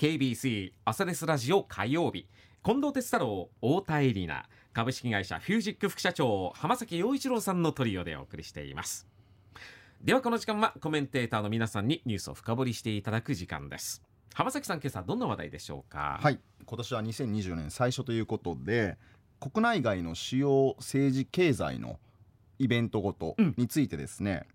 KBC 朝ですラジオ火曜日。近藤哲太郎太田恵里奈。株式会社フュージック副社長浜崎陽一郎さんのトリオでお送りしています。ではこの時間はコメンテーターの皆さんにニュースを深掘りしていただく時間です。浜崎さん今朝どんな話題でしょうか？はい。今年は2020年最初ということで国内外の主要政治経済のイベントごとについてですね、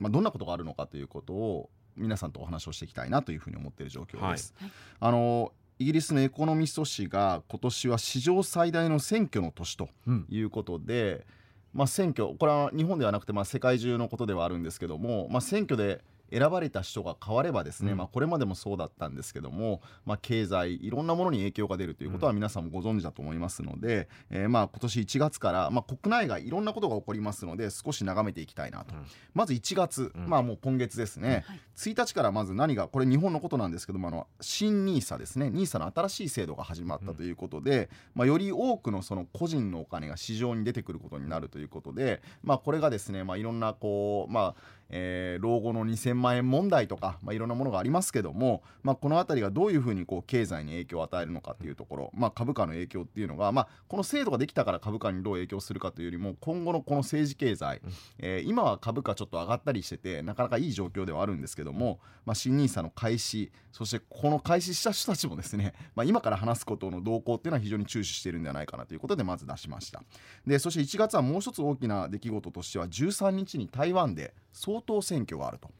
うん、まあ、どんなことがあるのかということを皆さんとお話をしていきたいなというふうに思っている状況です。はい、あのイギリスのエコノミスト誌が今年は史上最大の選挙の年ということで、うん、まあ、選挙これは日本ではなくてまあ世界中のことではあるんですけども、まあ、選挙で選ばれた人が変わればですね、うん、まあ、これまでもそうだったんですけども、まあ、経済いろんなものに影響が出るということは皆さんもご存知だと思いますので、うん、えー、まあ今年1月から、まあ、国内外いろんなことが起こりますので少し眺めていきたいなと、うん、まず1月、まあもう今月ですね、はい、1日からまず何がこれ日本のことなんですけどもあの新 NISA ですね。NISA の新しい制度が始まったということで、まあ、より多くのその個人のお金が市場に出てくることになるということで、まあ、これがですね、まあ、いろんなこうまあえー、老後の2000万円問題とか、まあ、いろんなものがありますけども、まあ、この辺りがどういうふうにこう経済に影響を与えるのかっていうところ、まあ、株価の影響っていうのが、まあ、この制度ができたから株価にどう影響するかというよりも今後のこの政治経済、えー、今は株価ちょっと上がったりしててなかなかいい状況ではあるんですけども、まあ、新 NISA の開始そしてこの開始した人たちもですね、まあ、今から話すことの動向っていうのは非常に注視しているんではないかなということでまず出しました。でそして1月はもう一つ大きな出来事としては13日に台湾で総統選挙があると。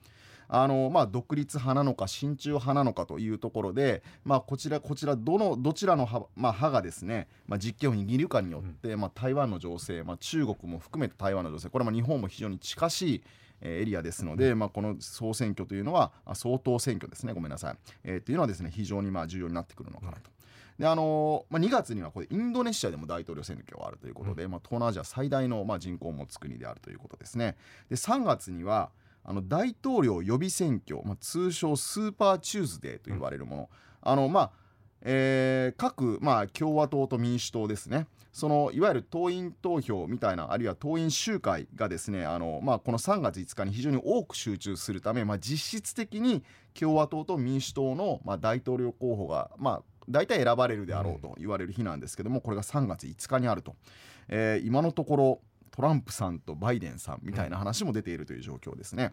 あのまあ、独立派なのか親中派なのかというところで、まあ、こちらこちらどのどちらの派,、まあ、派がですね、まあ、実権を握るかによって、うん、まあ、台湾の情勢、まあ、中国も含めて台湾の情勢これは日本も非常に近しいエリアですので、まあ、この総選挙というのは総統選挙ですねごめんなさい、えー、というのはですね非常にまあ重要になってくるのかなと。であのー、まあ、2月にはこれインドネシアでも大統領選挙があるということで、うん、まあ、東南アジア最大のまあ人口を持つ国であるということですね。で3月にはあの大統領予備選挙、まあ、通称スーパーチューズデーと言われるもの、うん、あのまあえー、各、まあ、共和党と民主党ですね。そのいわゆる党員投票みたいなあるいは党員集会がですねあの、まあ、この3月5日に非常に多く集中するため、まあ、実質的に共和党と民主党の、まあ、大統領候補が、まあ、大体選ばれるであろうと言われる日なんですけどもこれが3月5日にあると、えー、今のところトランプさんとバイデンさんみたいな話も出ているという状況ですね。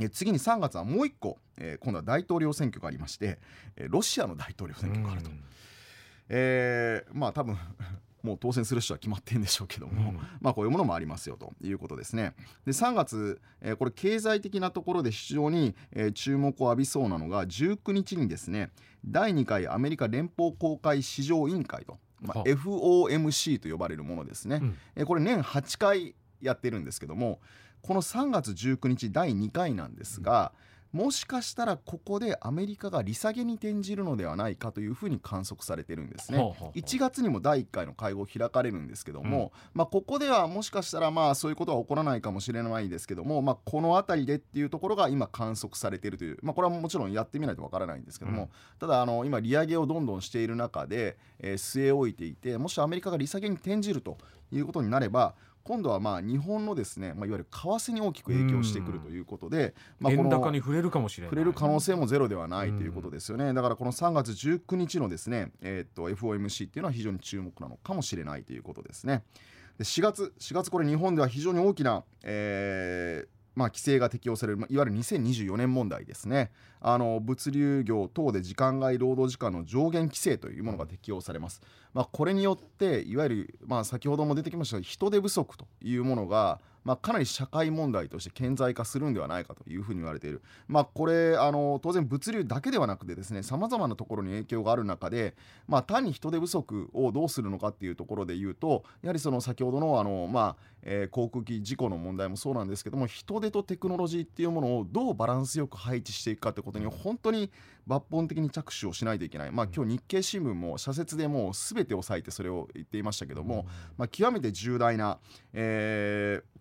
え次に3月はもう1個、えー、今度は大統領選挙がありまして、えー、ロシアの大統領選挙があると。えー、まあ多分もう当選する人は決まってるんでしょうけども、うん、まあこういうものもありますよということですね。で3月、えー、これ経済的なところで非常に、えー、注目を浴びそうなのが19日にですね第2回アメリカ連邦公開市場委員会とまあ、FOMC と呼ばれるものですね、うん、えこれ年8回やってるんですけどもこの3月19日第2回なんですが、うんもしかしたらここでアメリカが利下げに転じるのではないかというふうに観測されてるんですね。ほうほうほう。1月にも第1回の会合開かれるんですけども、うん、まあ、ここではもしかしたらまあそういうことは起こらないかもしれないですけども、まあ、この辺りでっていうところが今観測されているという、まあ、これはもちろんやってみないとわからないんですけども、うん、ただあの今利上げをどんどんしている中で、えー、据え置いていてもしアメリカが利下げに転じるということになれば今度はまあ日本のですね、まあ、いわゆる為替に大きく影響してくるということで、まあ、この高に触れるかもしれない。触れる可能性もゼロではないということですよね。だからこの3月19日のですね、えー、っと FOMC っていうのは非常に注目なのかもしれないということですね。で4月4月これ日本では非常に大きな、えーまあ、規制が適用される、まあ、いわゆる2024年問題ですね。あの物流業等で時間外労働時間の上限規制というものが適用されます、まあ、これによっていわゆる、まあ、先ほども出てきました人手不足というものがまあ、かなり社会問題として顕在化するんではないかというふうに言われている、まあ、これあの当然物流だけではなくてですねさまざまなところに影響がある中で、まあ、単に人手不足をどうするのかっていうところで言うとやはりその先ほどのあの、まあえー、航空機事故の問題もそうなんですけども人手とテクノロジーっていうものをどうバランスよく配置していくかってことに本当に抜本的に着手をしないといけない、まあ、今日日経新聞も社説でもう全てを割いてそれを言っていましたけども、まあ、極めて重大な、えー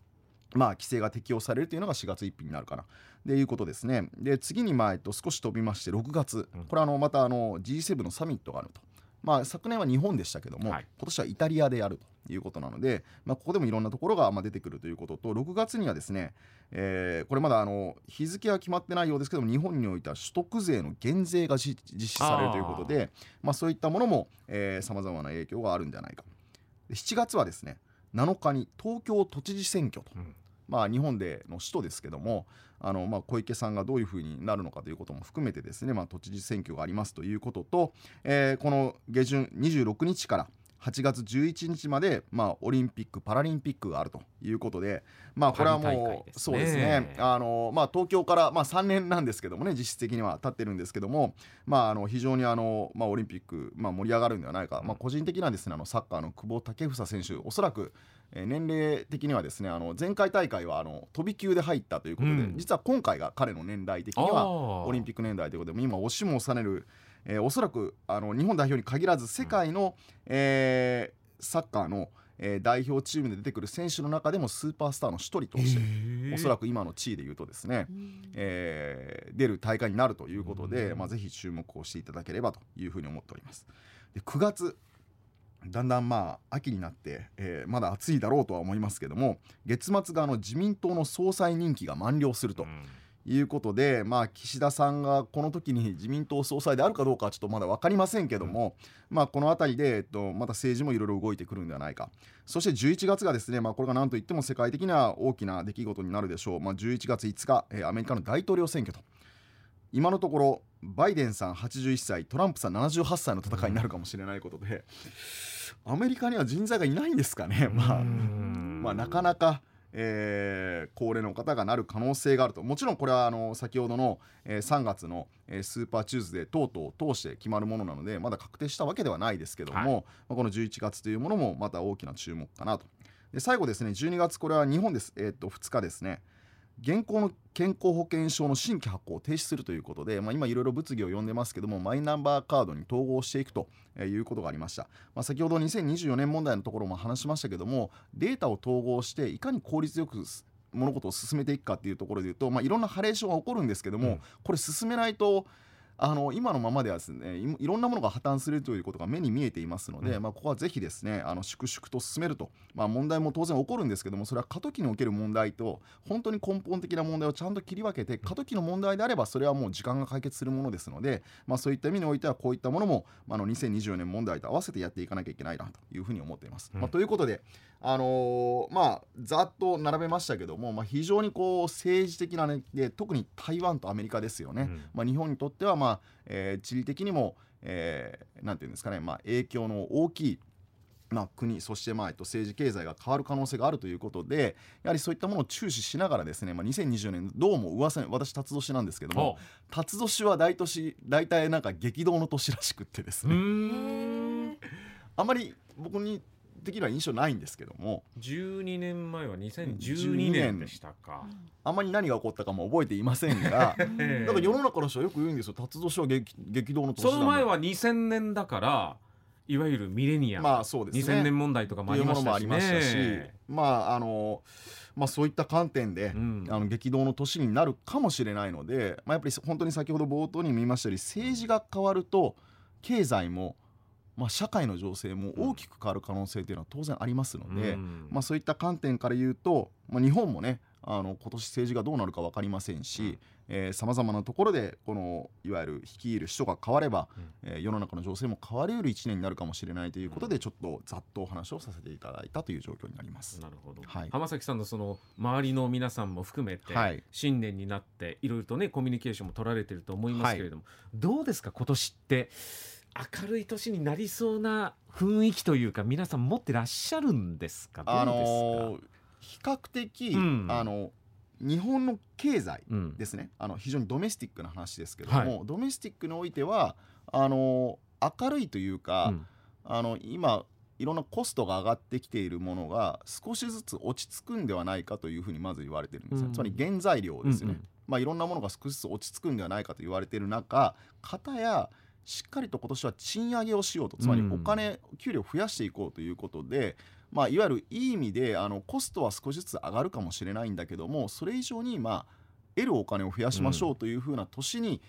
まあ、規制が適用されるというのが4月1日になるかな。ということですね。で次に、まあえっと、少し飛びまして6月、これあのまたあの G7 のサミットがあると。まあ、昨年は日本でしたけども、はい、今年はイタリアでやるいうことなので、まあ、ここでもいろんなところがまあ出てくるということと6月にはですね、えーこれまだあの日付は決まってないようですけども日本においては所得税の減税が実実施されるということでまあ、そういったものもさまざまな影響があるんじゃないか。で7月はですね7日に東京都知事選挙と、うんまあ、日本での首都ですけどもあの、まあ、小池さんがどういうふうになるのかということも含めてですね、まあ、都知事選挙がありますということと、えーこの下旬26日から8月11日まで、まあ、オリンピック・パラリンピックがあるということで、まあ、これはもう、ね。そうですね。あの、まあ、東京から、まあ、3年なんですけどもね実質的には経ってるんですけども、まあ、あの非常にあの、まあ、オリンピック、まあ、盛り上がるんではないか、まあ、個人的にはですねあのサッカーの久保建英選手おそらくえー年齢的にはですねあの前回大会はあの飛び級で入ったということで、うん。実は今回が彼の年代的にはオリンピック年代ということで今押しも押される、えーおそらくあの日本代表に限らず世界の、えーサッカーの、えー代表チームで出てくる選手の中でもスーパースターの一人として、おそらくく今の地位で言うとですね、えー出る大会になるということで、うん。まあ、ぜひ注目をしていただければというふうに思っております。で9月だんだんまあ秋になって、えーまだ暑いだろうとは思いますけども月末があの自民党の総裁任期が満了するということで、まあ、岸田さんがこの時に自民党総裁であるかどうかはちょっとまだ分かりませんけども、まあ、この辺りで、えっと、また政治もいろいろ動いてくるんではないか。そして11月がですね、まあ、これが何といっても世界的には大きな出来事になるでしょう、まあ、11月5日、えーアメリカの大統領選挙と。今のところバイデンさん81歳トランプさん78歳の戦いになるかもしれないことで、アメリカには人材がいないんですかね、まあ、まあ、なかなか、えー高齢の方がなる可能性があると。もちろんこれはあの先ほどの、えー3月の、えースーパーチューズデー等々を通して決まるものなのでまだ確定したわけではないですけども、はい。まあこの11月というものもまた大きな注目かなと。で最後ですね12月これは日本です、えー、と2日ですね現行の健康保険証の新規発行を停止するということで、まあ、今いろいろ物議を呼んでますけどもマイナンバーカードに統合していくということがありました、まあ、先ほど2024年問題のところも話しましたけどもデータを統合していかに効率よく物事を進めていくかっていうところでいうと、まあ、いろんなハレーションが起こるんですけども、うん。これ進めないとあの今のままではですねいいろんなものが破綻するということが目に見えていますので、うん。まあ、ここはぜひですねあの粛々と進めると、まあ、問題も当然起こるんですけどもそれは過渡期における問題と本当に根本的な問題をちゃんと切り分けて過渡期の問題であればそれはもう時間が解決するものですので、まあ、そういった意味においてはこういったものも、まあ、あの2024年問題と合わせてやっていかなきゃいけないなというふうに思っています。うん。まあ、ということで、あのーまあざっと並べましたけども、まあ、非常にこう政治的なねで特に台湾とアメリカですよね。うん。まあ、日本にとっては、まあえー地理的にも、えーなんていうんですかね、まあ、影響の大きい、まあ、国そして、まあえっと、政治経済が変わる可能性があるということでやはりそういったものを注視しながらですね、まあ、2020年どうも噂に私辰年なんですけどもお辰年は大年大体なんか激動の年らしくってですね、ん。あんまり僕に的には印象ないんですけども。12年前は2012 12年。でしたか。あん。まり何が起こったかも覚えていませんが。ええ。だから世の中の人はよく言うんですよ。辰年は激激動の年だその前は2000年だからいわゆるミレニアム、まあそうですね。2000年問題とかもあというものもありましたし。りましたし、ね。まああのまあそういった観点で、うん。あの激動の年になるかもしれないので、まあ、やっぱり本当に先ほど冒頭にも言いましたように政治が変わると経済も、まあ、社会の情勢も大きく変わる可能性というのは当然ありますので、うん。まあ、そういった観点から言うと、まあ、日本もねあの今年政治がどうなるか分かりませんしさまざまなところでこのいわゆる率いる人が変われば、うん。えー世の中の情勢も変わりうる1年になるかもしれないということで、ちょっとざっとお話をさせていただいたという状況になります。なるほど、はい。浜崎さんのその周りの皆さんも含めて、はい。新年になっていろいろとねコミュニケーションも取られてると思いますけれども、どうですか今年って？明るい年になりそうな雰囲気というか皆さん持ってらっしゃるんですか？どうあですか、のー比較的、うん。あの日本の経済うん。ですね。あの非常にドメスティックな話ですけども、はい。ドメスティックにおいてはあの明るいというか、うん。あの今いろんなコストが上がってきているものが少しずつ落ち着くんではないかというふうにまず言われてるんですよ、うん。つまり原材料ですよね、うんうん。まあ、いろんなものが少しずつ落ち着くんではないかと言われている中方やしっかりと今年は賃上げをしようと。つまりうん。お金、給料を増やしていこうということで、まあ、いわゆるいい意味であのコストは少しずつ上がるかもしれないんだけどもそれ以上にまあ得るお金を増やしましょうというふうな年に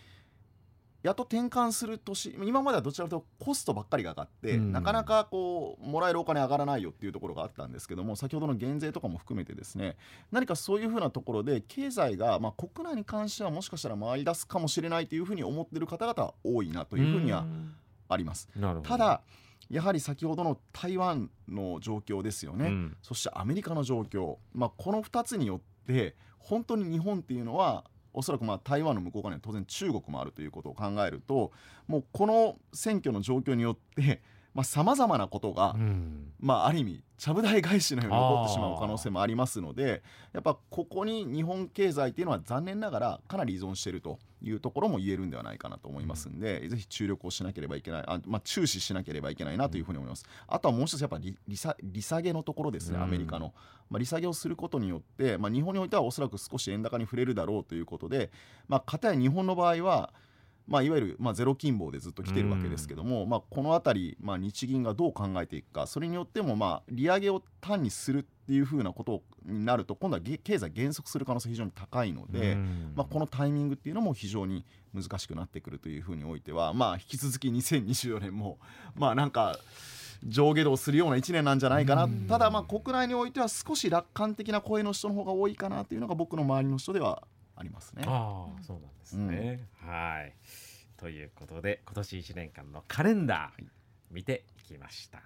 やっと転換する年今まではどちらかというとコストばっかりが上がって、うん。なかなかこうもらえるお金上がらないよっていうところがあったんですけども先ほどの減税とかも含めてですね何かそういうふうなところで経済が、まあ、国内に関してはもしかしたら回り出すかもしれないというふうに思っている方々は多いなというふうにはん。あります。ただやはり先ほどの台湾の状況ですよね、うん。そしてアメリカの状況、まあ、この2つによって本当に日本っていうのはおそらくまあ台湾の向こう側には当然中国もあるということを考えるともうこの選挙の状況によってさまざ、まなことが、うん。まあ、ある意味ちゃぶ台返しのように起こってしまう可能性もありますのでやっぱここに日本経済っていうのは残念ながらかなり依存しているというところも言えるんではないかなと思いますんで、ぜひ注力をしなければいけないあ、まあ、注視しなければいけないなというふうに思います。あとはもう一つやっぱり利利下利下げのところですね、うん。アメリカの、まあ、利下げをすることによって、まあ、日本においてはおそらく少し円高に触れるだろうということで、まあ、かたや日本の場合はまあ、いわゆる、まあ、ゼロ金棒でずっと来てるわけですけども、まあ、この辺り、まあ、日銀がどう考えていくかそれによっても、まあ、利上げを単にするっていうふうなことになると今度はげ経済減速する可能性非常に高いので、うん。まあ、このタイミングっていうのも非常に難しくなってくるというふうにおいては、まあ、引き続き2024年もまあなんか上下動するような1年なんじゃないかな、うん。ただまあ国内においては少し楽観的な声の人の方が多いかなというのが僕の周りの人ではありますね。ああそうなんですね、はい。ということで今年1年間のカレンダー見ていきました。